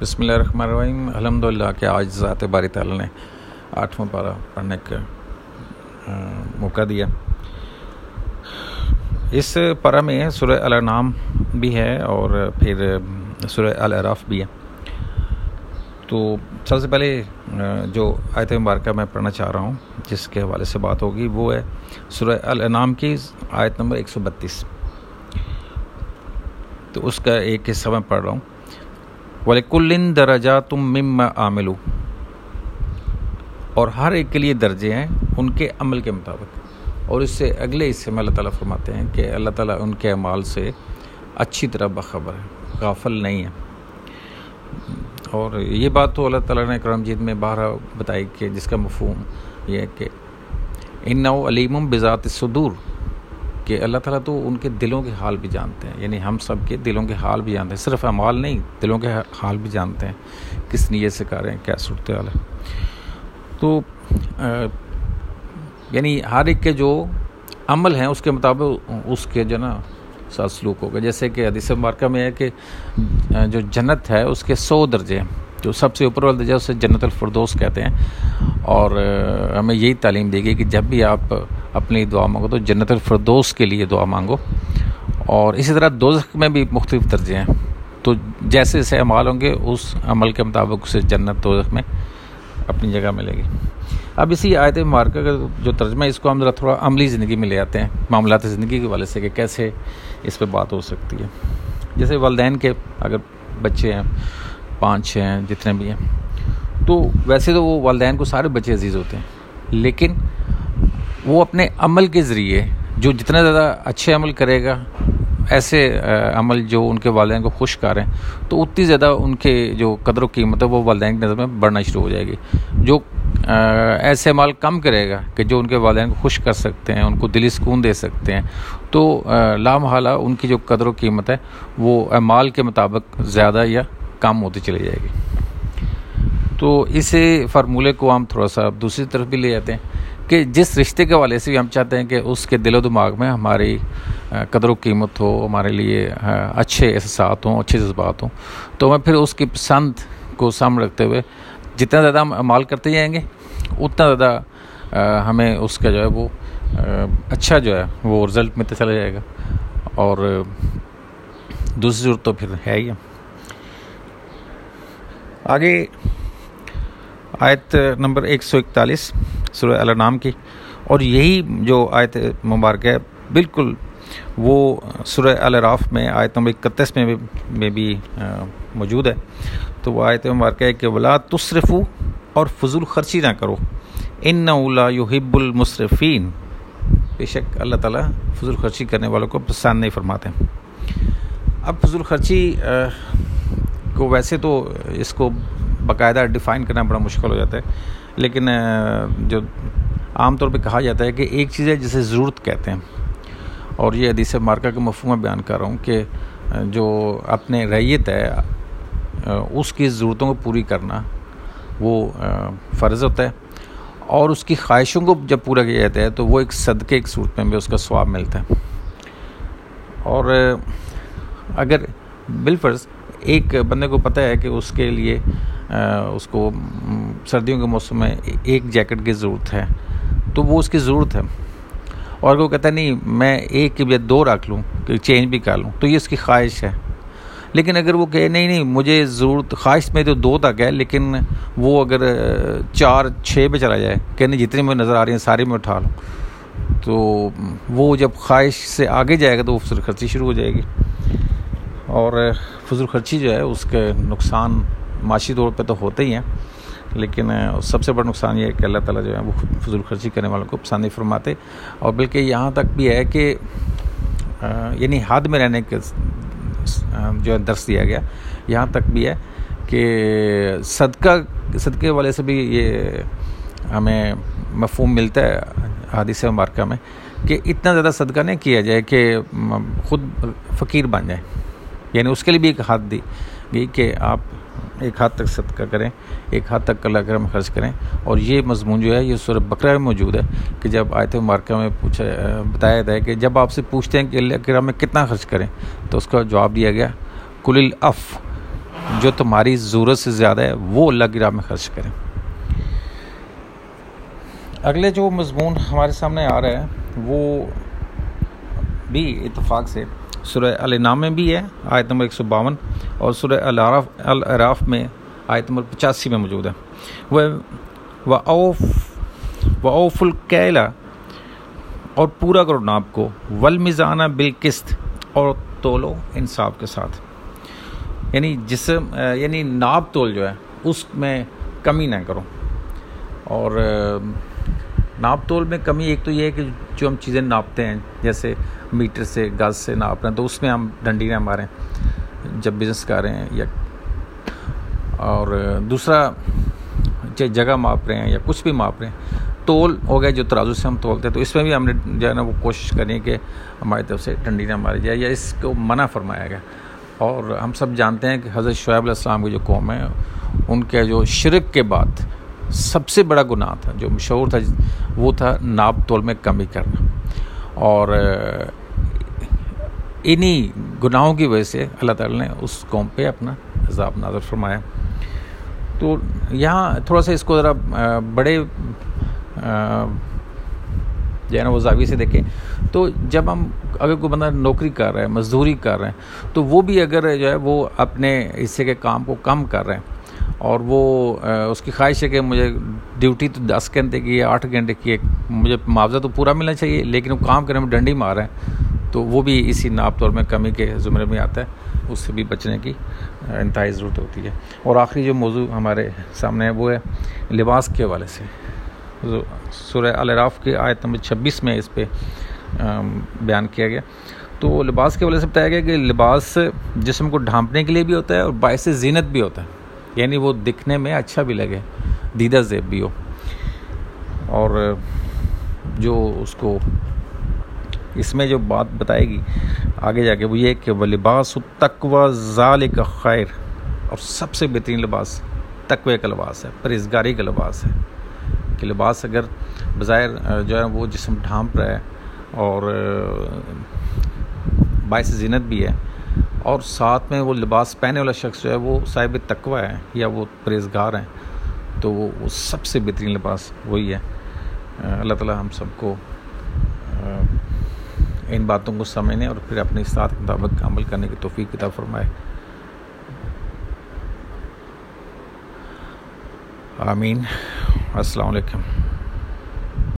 بسم اللہ الرحمن الرحیم۔ الحمد للہ کہ آج ذات باری تعالیٰ نے آٹھواں پارہ پڑھنے کا موقع دیا۔ اس پارہ میں سورہ الانام بھی ہے اور پھر سورہ العراف بھی ہے۔ تو سب سے پہلے جو آیت مبارکہ میں پڑھنا چاہ رہا ہوں، جس کے حوالے سے بات ہوگی، وہ ہے سورہ الانام کی آیت نمبر ایک سو بتیس۔ تو اس کا ایک حصہ میں پڑھ رہا ہوں۔ ولیکلن درجہ تم مم عاملو اور ہر ایک کے لیے درجے ہیں ان کے عمل کے مطابق۔ اور اس سے اگلے حصے میں اللہ تعالیٰ فرماتے ہیں کہ اللہ تعالیٰ ان کے اعمال سے اچھی طرح بخبر ہے، غافل نہیں ہے۔ اور یہ بات تو اللہ تعالیٰ نے کرم جیت میں باہر بتائی کہ جس کا مفہوم یہ ہے کہ ان کہ اللہ تعالیٰ تو ان کے دلوں کے حال بھی جانتے ہیں۔ یعنی ہم سب کے دلوں کے حال بھی جانتے ہیں۔ صرف اعمال نہیں، دلوں کے حال بھی جانتے ہیں۔ کس نیت سے کر رہے ہیں، کیا صورت حال ہے۔ تو یعنی ہر ایک کے جو عمل ہیں، اس کے مطابق اس کے جو نا، ساتھ سلوک ہوگا۔ جیسے کہ حدیث مبارکہ میں ہے کہ جو جنت ہے، اس کے سو درجے ہیں۔ جو سب سے اوپر والا درجہ، اسے جنت الفردوس کہتے ہیں۔ اور ہمیں یہی تعلیم دے گی کہ جب بھی آپ اپنی دعا مانگو تو جنت الفردوس کے لیے دعا مانگو اور اسی طرح دوزخ میں بھی مختلف درجے ہیں۔ تو جیسے جیسے عمال ہوں گے، اس عمل کے مطابق اسے جنت دوزخ میں اپنی جگہ ملے گی۔ اب اسی آیت مبارکہ کا جو ترجمہ ہے، اس کو ہم ذرا تھوڑا عملی زندگی میں لے آتے ہیں۔ معاملات زندگی کے والے سے کہ کیسے اس پہ بات ہو سکتی ہے۔ جیسے والدین کے اگر بچے ہیں، پانچ چھ ہیں، جتنے بھی ہیں، تو ویسے تو وہ والدین کو سارے بچے عزیز ہوتے ہیں، لیکن وہ اپنے عمل کے ذریعے جو جتنا زیادہ اچھے عمل کرے گا، ایسے عمل جو ان کے والدین کو خوش کریں، تو اتنی زیادہ ان کے جو قدر و قیمت ہے، وہ والدین کی نظر میں بڑھنا شروع ہو جائے گی۔ جو ایسے عمل کم کرے گا کہ جو ان کے والدین کو خوش کر سکتے ہیں، ان کو دلی سکون دے سکتے ہیں، تو لامحالہ ان کی جو قدر و قیمت ہے، وہ اعمال کے مطابق زیادہ یا کم ہوتی چلی جائے گی۔ تو اسے فارمولے کو ہم تھوڑا سا دوسری طرف بھی لے جاتے ہیں کہ جس رشتے کے والے سے بھی ہم چاہتے ہیں کہ اس کے دل و دماغ میں ہماری قدر و قیمت ہو، ہمارے لیے اچھے احساسات ہوں، اچھے جذبات ہوں۔ تو ہمیں پھر اس کی پسند کو سامنے رکھتے ہوئے جتنا زیادہ ہم عمال کرتے جائیں گے، اتنا زیادہ ہمیں اس کا جو ہے وہ اچھا جو ہے وہ رزلٹ ملتا چلا جائے گا۔ اور دوسری ضرورت تو پھر ہے ہی۔ آگے آیت نمبر ایک سو اکتالیس سورہ الانام کی۔ اور یہی جو آیت مبارک ہے، بالکل وہ سورہ الراف میں، آیت نمبر اکتیس میں میں بھی موجود ہے۔ تو وہ آیت مبارک ہے کہ ولا تصرف اور فضول خرچی نہ کرو۔ ان اولا یحب المصرفین بے شک اللہ تعالیٰ فضول خرچی کرنے والوں کو پسند نہیں فرماتے۔ اب فضول خرچی کو ویسے تو اس کو باقاعدہ ڈیفائن کرنا بڑا مشکل ہو جاتا ہے۔ لیکن جو عام طور پہ کہا جاتا ہے کہ ایک چیز ہے جسے ضرورت کہتے ہیں۔ اور یہ حدیث مارکا کا مفہوم میں بیان کر رہا ہوں کہ جو اپنے ریت ہے اس کی ضرورتوں کو پوری کرنا وہ فرض ہوتا ہے۔ اور اس کی خواہشوں کو جب پورا کیا جاتا ہے تو وہ ایک صدقے، ایک صورت میں بھی اس کا سواب ملتا ہے۔ اور اگر بالفرض ایک بندے کو پتہ ہے کہ اس کے لیے اس کو سردیوں کے موسم میں ایک جیکٹ کی ضرورت ہے، تو وہ اس کی ضرورت ہے۔ اور وہ کہتا ہے، نہیں، میں ایک کے بجائے دو رکھ لوں، کہ چینج بھی کر لوں، تو یہ اس کی خواہش ہے۔ لیکن اگر وہ کہے، نہیں نہیں، مجھے ضرورت، خواہش میں تو دو تک ہے، لیکن وہ اگر چار، چھ پہ چلا جائے، کہ نہیں، جتنی مجھے نظر آ رہی ہیں، ساری میں اٹھا لوں، تو وہ جب خواہش سے آگے جائے گا، تو وہ فضول خرچی شروع ہو جائے گی۔ اور فضول خرچی جو ہے، اس کے نقصان معاشی طور پہ تو ہوتے ہی ہیں، لیکن سب سے بڑا نقصان یہ ہے کہ اللہ تعالیٰ جو ہے وہ فضول خرچی کرنے والوں کو پسند نہیں فرماتے۔ اور بلکہ یہاں تک بھی ہے کہ یعنی حد میں رہنے کے جو ہے درس دیا گیا، یہاں تک بھی ہے کہ صدقہ، صدقے والے سے بھی یہ ہمیں مفہوم ملتا ہے حادثہ مبارکہ میں کہ اتنا زیادہ صدقہ نہیں کیا جائے کہ خود فقیر بن جائے۔ یعنی اس کے لیے بھی ایک حد دی۔ گئی کہ آپ ایک حد تک صدقہ کریں، ایک حد تک اللہ کرم خرچ کریں۔ اور یہ مضمون جو ہے، یہ سورہ بکرا میں موجود ہے کہ جب آیت مارکہ میں پوچھا، بتایا جاتا ہے کہ جب آپ سے پوچھتے ہیں کہ اللہ کرم میں کتنا خرچ کریں، تو اس کا جواب دیا گیا کل الاف جو تمہاری ضرورت سے زیادہ ہے، وہ اللہ کی راہ میں خرچ کریں۔ اگلے جو مضمون ہمارے سامنے آ رہا ہے، وہ بھی اتفاق سے سورہ النام میں بھی ہے، آیت نمبر ایک سو باون، اور سورہ العراف العراف میں آیت نمبر پچاسی میں موجود ہے۔ وہ و اوف و اوف الکیلا اور پورا کرو ناپ کو۔ ول مزانہ بالقست اور تولو انصاف کے ساتھ۔ یعنی جسم یعنی ناپ تول جو ہے، اس میں کمی نہ کرو۔ اور ناپ تول میں کمی، ایک تو یہ ہے کہ جو ہم چیزیں ناپتے ہیں، جیسے میٹر سے، گز سے ناپ رہے ہیں، تو اس میں ہم ڈنڈی نہ ماریں، جب بزنس کر رہے ہیں یا اور دوسرا، چاہے جگہ ماپ رہے ہیں یا کچھ بھی ماپ رہے ہیں، تول ہو گئے جو ترازو سے ہم تولتے ہیں، تو اس میں بھی ہم نے جو ہے نا وہ کوشش کریں کہ ہماری طرف سے ڈنڈی نہ ماری جائے، یا اس کو منع فرمایا گیا۔ اور ہم سب جانتے ہیں کہ حضرت شعیب علیہ السلام کی جو قوم ہے، ان کے جو شرک کے بعد سب سے بڑا گناہ تھا، جو مشہور تھا، وہ تھا ناپ تول میں کمی کرنا۔ اور انہی گناہوں کی وجہ سے اللہ تعالیٰ نے اس قوم پہ اپنا عذاب نازل فرمایا۔ تو یہاں تھوڑا سا اس کو ذرا بڑے جو ہے نا، وہ زاویے سے دیکھیں۔ تو جب ہم اگر کوئی بندہ نوکری کر رہا ہے، مزدوری کر رہے ہیں تو وہ بھی اگر جو ہے، وہ اپنے حصے کے کام کو کم کر رہے ہیں اور وہ اس کی خواہش ہے کہ مجھے ڈیوٹی تو دس گھنٹے کی ہے آٹھ گھنٹے کی ہے مجھے معاوضہ تو پورا ملنا چاہیے، لیکن وہ کام کرنے میں ڈنڈی مار رہے ہیں۔ تو وہ بھی اسی ناپ طور میں کمی کے زمرے میں آتا ہے، اس سے بھی بچنے کی انتہائی ضرورت ہوتی ہے۔ اور آخری جو موضوع ہمارے سامنے ہے، وہ ہے لباس کے حوالے سے۔ سورہ الراف کے آیت نمبر چھبیس میں اس پہ بیان کیا گیا۔ تو لباس کے حوالے سے بتایا گیا کہ لباس جسم کو ڈھانپنے کے لیے بھی ہوتا ہے اور باعث زینت بھی ہوتا ہے۔ یعنی وہ دکھنے میں اچھا بھی لگے، دیدہ زیب بھی ہو۔ اور جو اس کو اس میں جو بات بتائے گی، آگے جا کے وہ یہ کہ وہ لباس تقوی ظال کا خیر اور سب سے بہترین لباس تقوی کا لباس ہے پرہزگاری کا لباس ہے۔ کہ لباس اگر بظاہر جو ہے وہ جسم ڈھانپ رہا ہے اور باعث زینت بھی ہے اور ساتھ میں وہ لباس پہنے والا شخص جو ہے وہ صاحب تقوی ہے یا وہ پرہیزگار ہیں، تو وہ سب سے بہترین لباس وہی ہے۔ اللہ تعالیٰ ہم سب کو ان باتوں کو سمجھنے اور پھر اپنے استاد کے مطابق عمل کرنے کی توفیق کتاب فرمائے۔ آمین۔ السلام علیکم۔